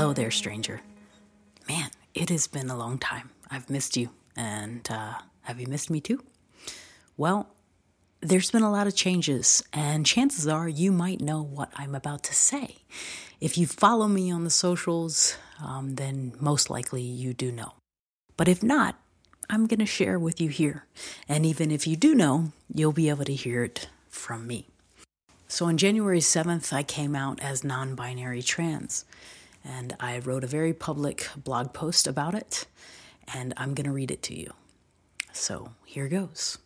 Hello there, stranger. Man, it has been a long time. I've missed you. And uh, have you missed me too? Well, there's been a lot of changes, and chances are you might know what I'm about to say. If you follow me on the socials, um, then most likely you do know. But if not, I'm going to share with you here. And even if you do know, you'll be able to hear it from me. So on January 7th, I came out as non binary trans. And I wrote a very public blog post about it. And I'm going to read it to you. So here goes.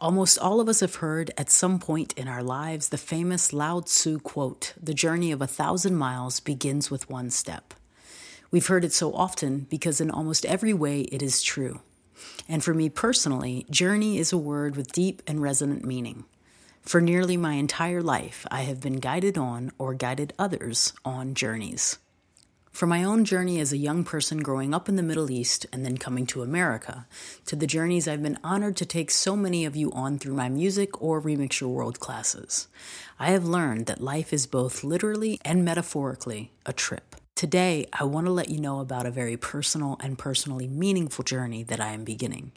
Almost all of us have heard at some point in our lives the famous Lao Tzu quote The journey of a thousand miles begins with one step. We've heard it so often because, in almost every way, it is true. And for me personally, journey is a word with deep and resonant meaning. For nearly my entire life, I have been guided on or guided others on journeys. From my own journey as a young person growing up in the Middle East and then coming to America, to the journeys I've been honored to take so many of you on through my music or Remix Your World classes, I have learned that life is both literally and metaphorically a trip. Today, I want to let you know about a very personal and personally meaningful journey that I am beginning.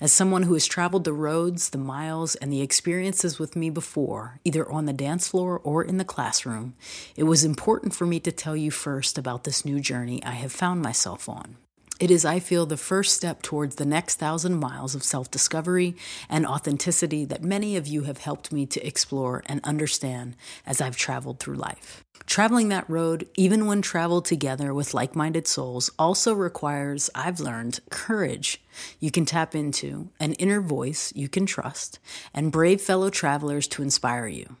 As someone who has traveled the roads, the miles, and the experiences with me before, either on the dance floor or in the classroom, it was important for me to tell you first about this new journey I have found myself on. It is, I feel, the first step towards the next thousand miles of self discovery and authenticity that many of you have helped me to explore and understand as I've traveled through life. Traveling that road, even when traveled together with like minded souls, also requires, I've learned, courage you can tap into, an inner voice you can trust, and brave fellow travelers to inspire you.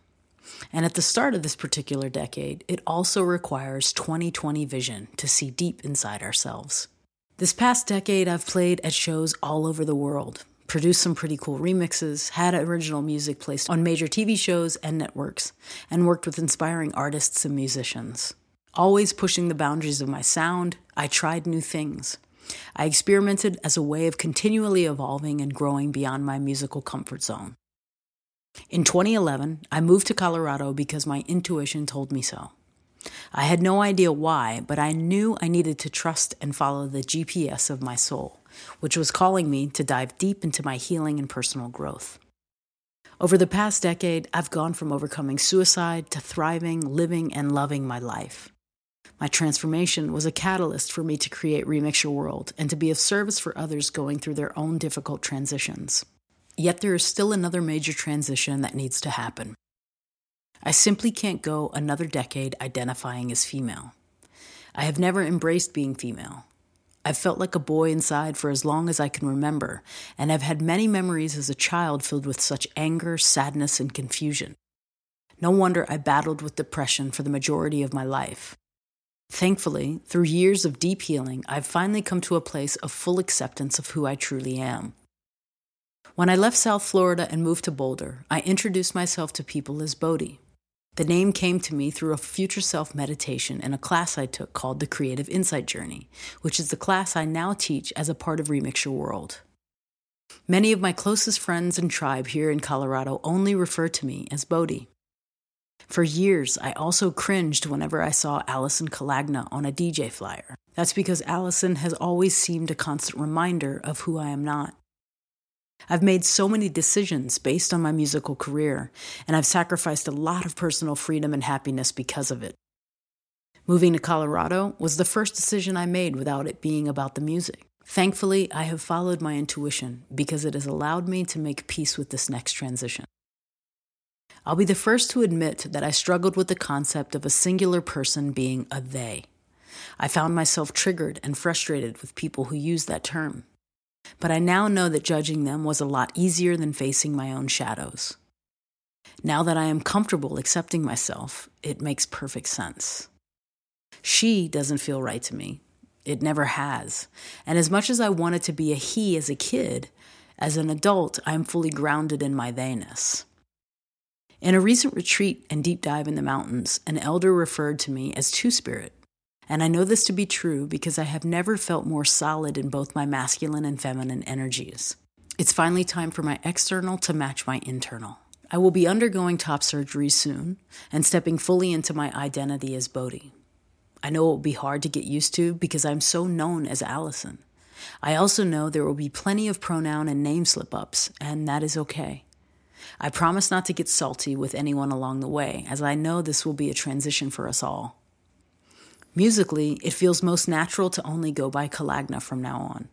And at the start of this particular decade, it also requires 2020 vision to see deep inside ourselves. This past decade, I've played at shows all over the world, produced some pretty cool remixes, had original music placed on major TV shows and networks, and worked with inspiring artists and musicians. Always pushing the boundaries of my sound, I tried new things. I experimented as a way of continually evolving and growing beyond my musical comfort zone. In 2011, I moved to Colorado because my intuition told me so. I had no idea why, but I knew I needed to trust and follow the GPS of my soul, which was calling me to dive deep into my healing and personal growth. Over the past decade, I've gone from overcoming suicide to thriving, living, and loving my life. My transformation was a catalyst for me to create Remix Your World and to be of service for others going through their own difficult transitions. Yet there is still another major transition that needs to happen. I simply can't go another decade identifying as female. I have never embraced being female. I've felt like a boy inside for as long as I can remember, and I've had many memories as a child filled with such anger, sadness, and confusion. No wonder I battled with depression for the majority of my life. Thankfully, through years of deep healing, I've finally come to a place of full acceptance of who I truly am. When I left South Florida and moved to Boulder, I introduced myself to people as Bodhi. The name came to me through a future self meditation in a class I took called the Creative Insight Journey, which is the class I now teach as a part of Remix Your World. Many of my closest friends and tribe here in Colorado only refer to me as Bodhi. For years, I also cringed whenever I saw Allison Kalagna on a DJ flyer. That's because Allison has always seemed a constant reminder of who I am not. I've made so many decisions based on my musical career, and I've sacrificed a lot of personal freedom and happiness because of it. Moving to Colorado was the first decision I made without it being about the music. Thankfully, I have followed my intuition because it has allowed me to make peace with this next transition. I'll be the first to admit that I struggled with the concept of a singular person being a they. I found myself triggered and frustrated with people who use that term. But I now know that judging them was a lot easier than facing my own shadows. Now that I am comfortable accepting myself, it makes perfect sense. She doesn't feel right to me. It never has. And as much as I wanted to be a he as a kid, as an adult, I am fully grounded in my theyness. In a recent retreat and deep dive in the mountains, an elder referred to me as Two Spirit, and I know this to be true because I have never felt more solid in both my masculine and feminine energies. It's finally time for my external to match my internal. I will be undergoing top surgery soon and stepping fully into my identity as Bodhi. I know it will be hard to get used to because I'm so known as Allison. I also know there will be plenty of pronoun and name slip ups, and that is okay. I promise not to get salty with anyone along the way, as I know this will be a transition for us all. Musically, it feels most natural to only go by Kalagna from now on.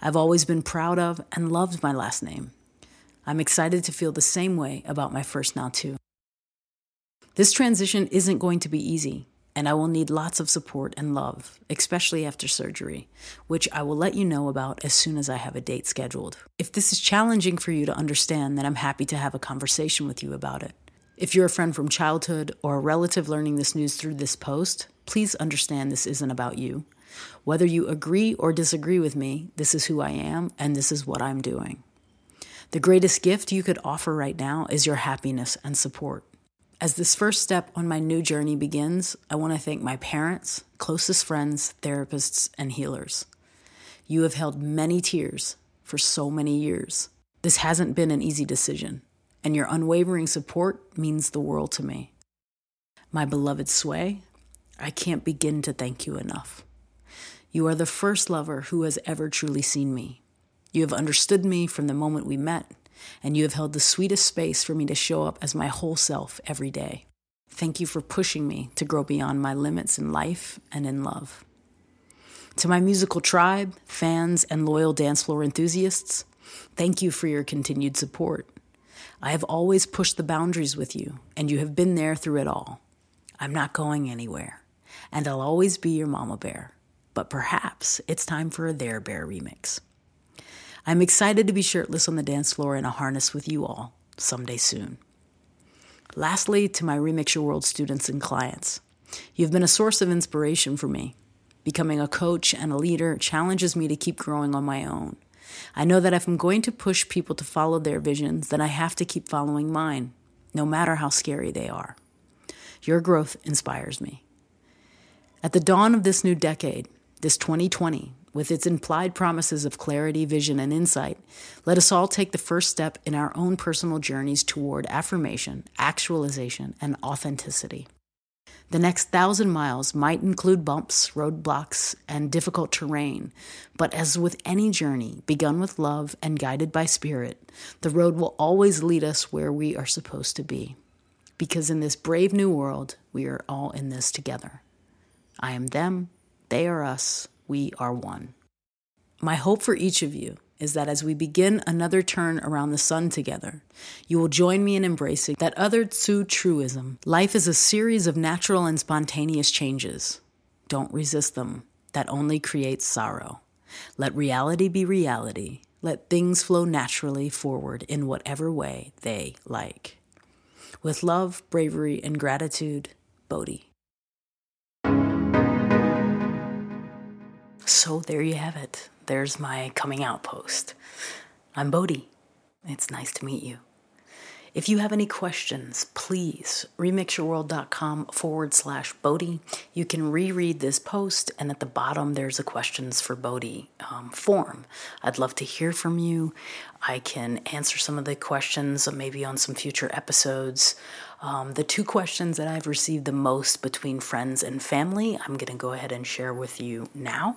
I've always been proud of and loved my last name. I'm excited to feel the same way about my first now, too. This transition isn't going to be easy, and I will need lots of support and love, especially after surgery, which I will let you know about as soon as I have a date scheduled. If this is challenging for you to understand, then I'm happy to have a conversation with you about it. If you're a friend from childhood or a relative learning this news through this post, please understand this isn't about you. Whether you agree or disagree with me, this is who I am and this is what I'm doing. The greatest gift you could offer right now is your happiness and support. As this first step on my new journey begins, I want to thank my parents, closest friends, therapists, and healers. You have held many tears for so many years. This hasn't been an easy decision, and your unwavering support means the world to me. My beloved Sway, I can't begin to thank you enough. You are the first lover who has ever truly seen me. You have understood me from the moment we met and you have held the sweetest space for me to show up as my whole self every day. Thank you for pushing me to grow beyond my limits in life and in love. To my musical tribe, fans, and loyal dance floor enthusiasts, thank you for your continued support. I have always pushed the boundaries with you, and you have been there through it all. I'm not going anywhere, and I'll always be your mama bear. But perhaps it's time for a There Bear remix. I'm excited to be shirtless on the dance floor in a harness with you all someday soon. Lastly, to my Remix Your World students and clients, you've been a source of inspiration for me. Becoming a coach and a leader challenges me to keep growing on my own. I know that if I'm going to push people to follow their visions, then I have to keep following mine, no matter how scary they are. Your growth inspires me. At the dawn of this new decade, this 2020, with its implied promises of clarity, vision, and insight, let us all take the first step in our own personal journeys toward affirmation, actualization, and authenticity. The next thousand miles might include bumps, roadblocks, and difficult terrain, but as with any journey begun with love and guided by spirit, the road will always lead us where we are supposed to be. Because in this brave new world, we are all in this together. I am them, they are us, we are one. My hope for each of you is that as we begin another turn around the sun together, you will join me in embracing that other Tzu truism. Life is a series of natural and spontaneous changes. Don't resist them. That only creates sorrow. Let reality be reality. Let things flow naturally forward in whatever way they like. With love, bravery, and gratitude, Bodhi. So there you have it. There's my coming out post. I'm Bodhi. It's nice to meet you. If you have any questions, please remixyourworld.com forward slash Bodhi. You can reread this post, and at the bottom, there's a questions for Bodhi um, form. I'd love to hear from you. I can answer some of the questions maybe on some future episodes. Um, the two questions that I've received the most between friends and family, I'm going to go ahead and share with you now.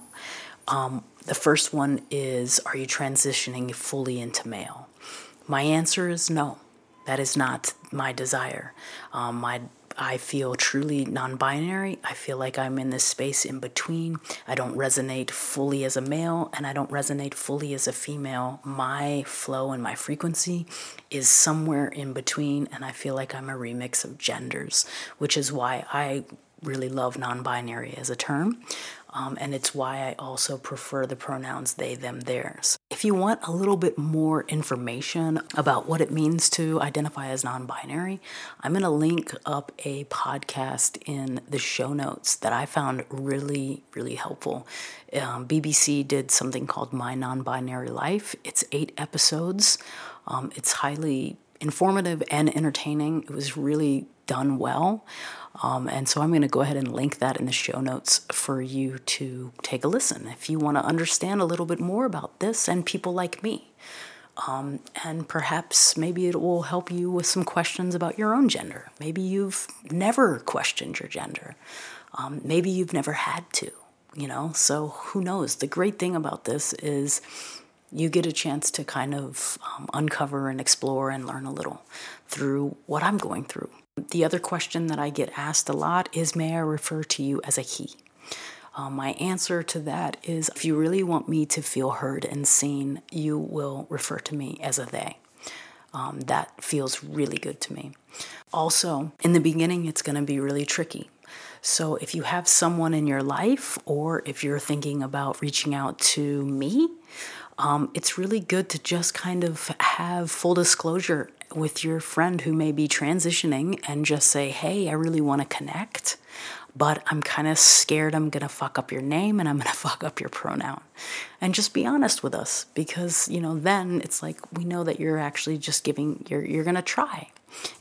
Um, the first one is Are you transitioning fully into male? My answer is no. That is not my desire. Um, my I feel truly non binary. I feel like I'm in this space in between. I don't resonate fully as a male and I don't resonate fully as a female. My flow and my frequency is somewhere in between, and I feel like I'm a remix of genders, which is why I really love non binary as a term. Um, and it's why I also prefer the pronouns they, them, theirs. If you want a little bit more information about what it means to identify as non binary, I'm going to link up a podcast in the show notes that I found really, really helpful. Um, BBC did something called My Non Binary Life, it's eight episodes. Um, it's highly informative and entertaining. It was really done well. Um, and so I'm going to go ahead and link that in the show notes for you to take a listen if you want to understand a little bit more about this and people like me. Um, and perhaps maybe it will help you with some questions about your own gender. Maybe you've never questioned your gender. Um, maybe you've never had to, you know? So who knows? The great thing about this is you get a chance to kind of um, uncover and explore and learn a little through what I'm going through. The other question that I get asked a lot is May I refer to you as a he? Uh, my answer to that is if you really want me to feel heard and seen, you will refer to me as a they. Um, that feels really good to me. Also, in the beginning, it's going to be really tricky. So, if you have someone in your life, or if you're thinking about reaching out to me, um, it's really good to just kind of have full disclosure with your friend who may be transitioning and just say, hey, I really want to connect, but I'm kind of scared I'm going to fuck up your name and I'm going to fuck up your pronoun. And just be honest with us because, you know, then it's like we know that you're actually just giving, you're, you're going to try.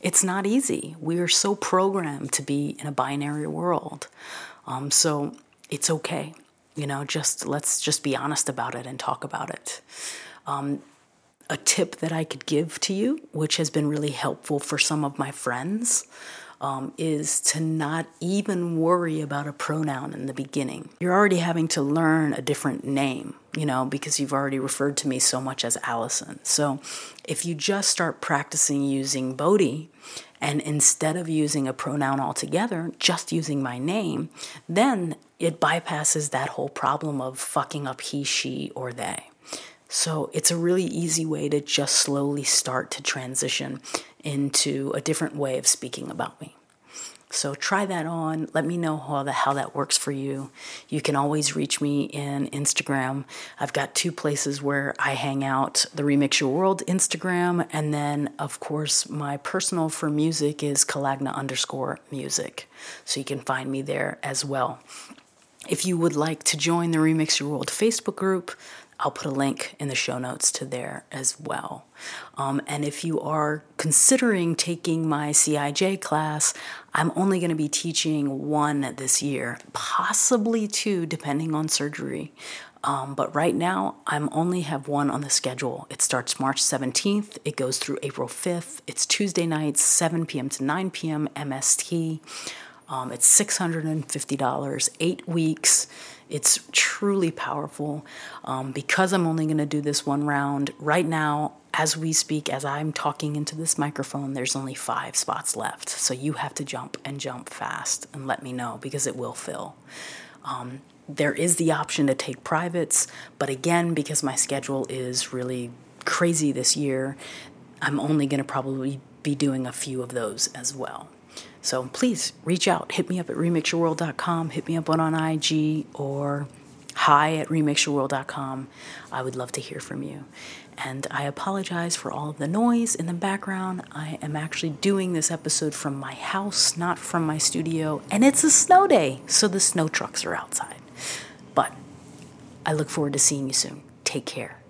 It's not easy. We are so programmed to be in a binary world. Um, so it's okay. You know, just let's just be honest about it and talk about it. Um, a tip that I could give to you, which has been really helpful for some of my friends, um, is to not even worry about a pronoun in the beginning. You're already having to learn a different name, you know, because you've already referred to me so much as Allison. So if you just start practicing using Bodhi, and instead of using a pronoun altogether, just using my name, then it bypasses that whole problem of fucking up he, she, or they. So it's a really easy way to just slowly start to transition into a different way of speaking about me. So try that on. Let me know how, the, how that works for you. You can always reach me in Instagram. I've got two places where I hang out the Remix Your World Instagram, and then, of course, my personal for music is Kalagna underscore music. So you can find me there as well. If you would like to join the Remix Your World Facebook group, I'll put a link in the show notes to there as well. Um, and if you are considering taking my CIJ class, I'm only going to be teaching one this year, possibly two, depending on surgery. Um, but right now, I'm only have one on the schedule. It starts March 17th. It goes through April 5th. It's Tuesday nights, 7 p.m. to 9 p.m. MST. Um, it's $650, eight weeks. It's truly powerful. Um, because I'm only going to do this one round, right now, as we speak, as I'm talking into this microphone, there's only five spots left. So you have to jump and jump fast and let me know because it will fill. Um, there is the option to take privates, but again, because my schedule is really crazy this year, I'm only going to probably be doing a few of those as well. So please reach out. Hit me up at remixyourworld.com. Hit me up on IG or hi at remixyourworld.com. I would love to hear from you. And I apologize for all of the noise in the background. I am actually doing this episode from my house, not from my studio. And it's a snow day, so the snow trucks are outside. But I look forward to seeing you soon. Take care.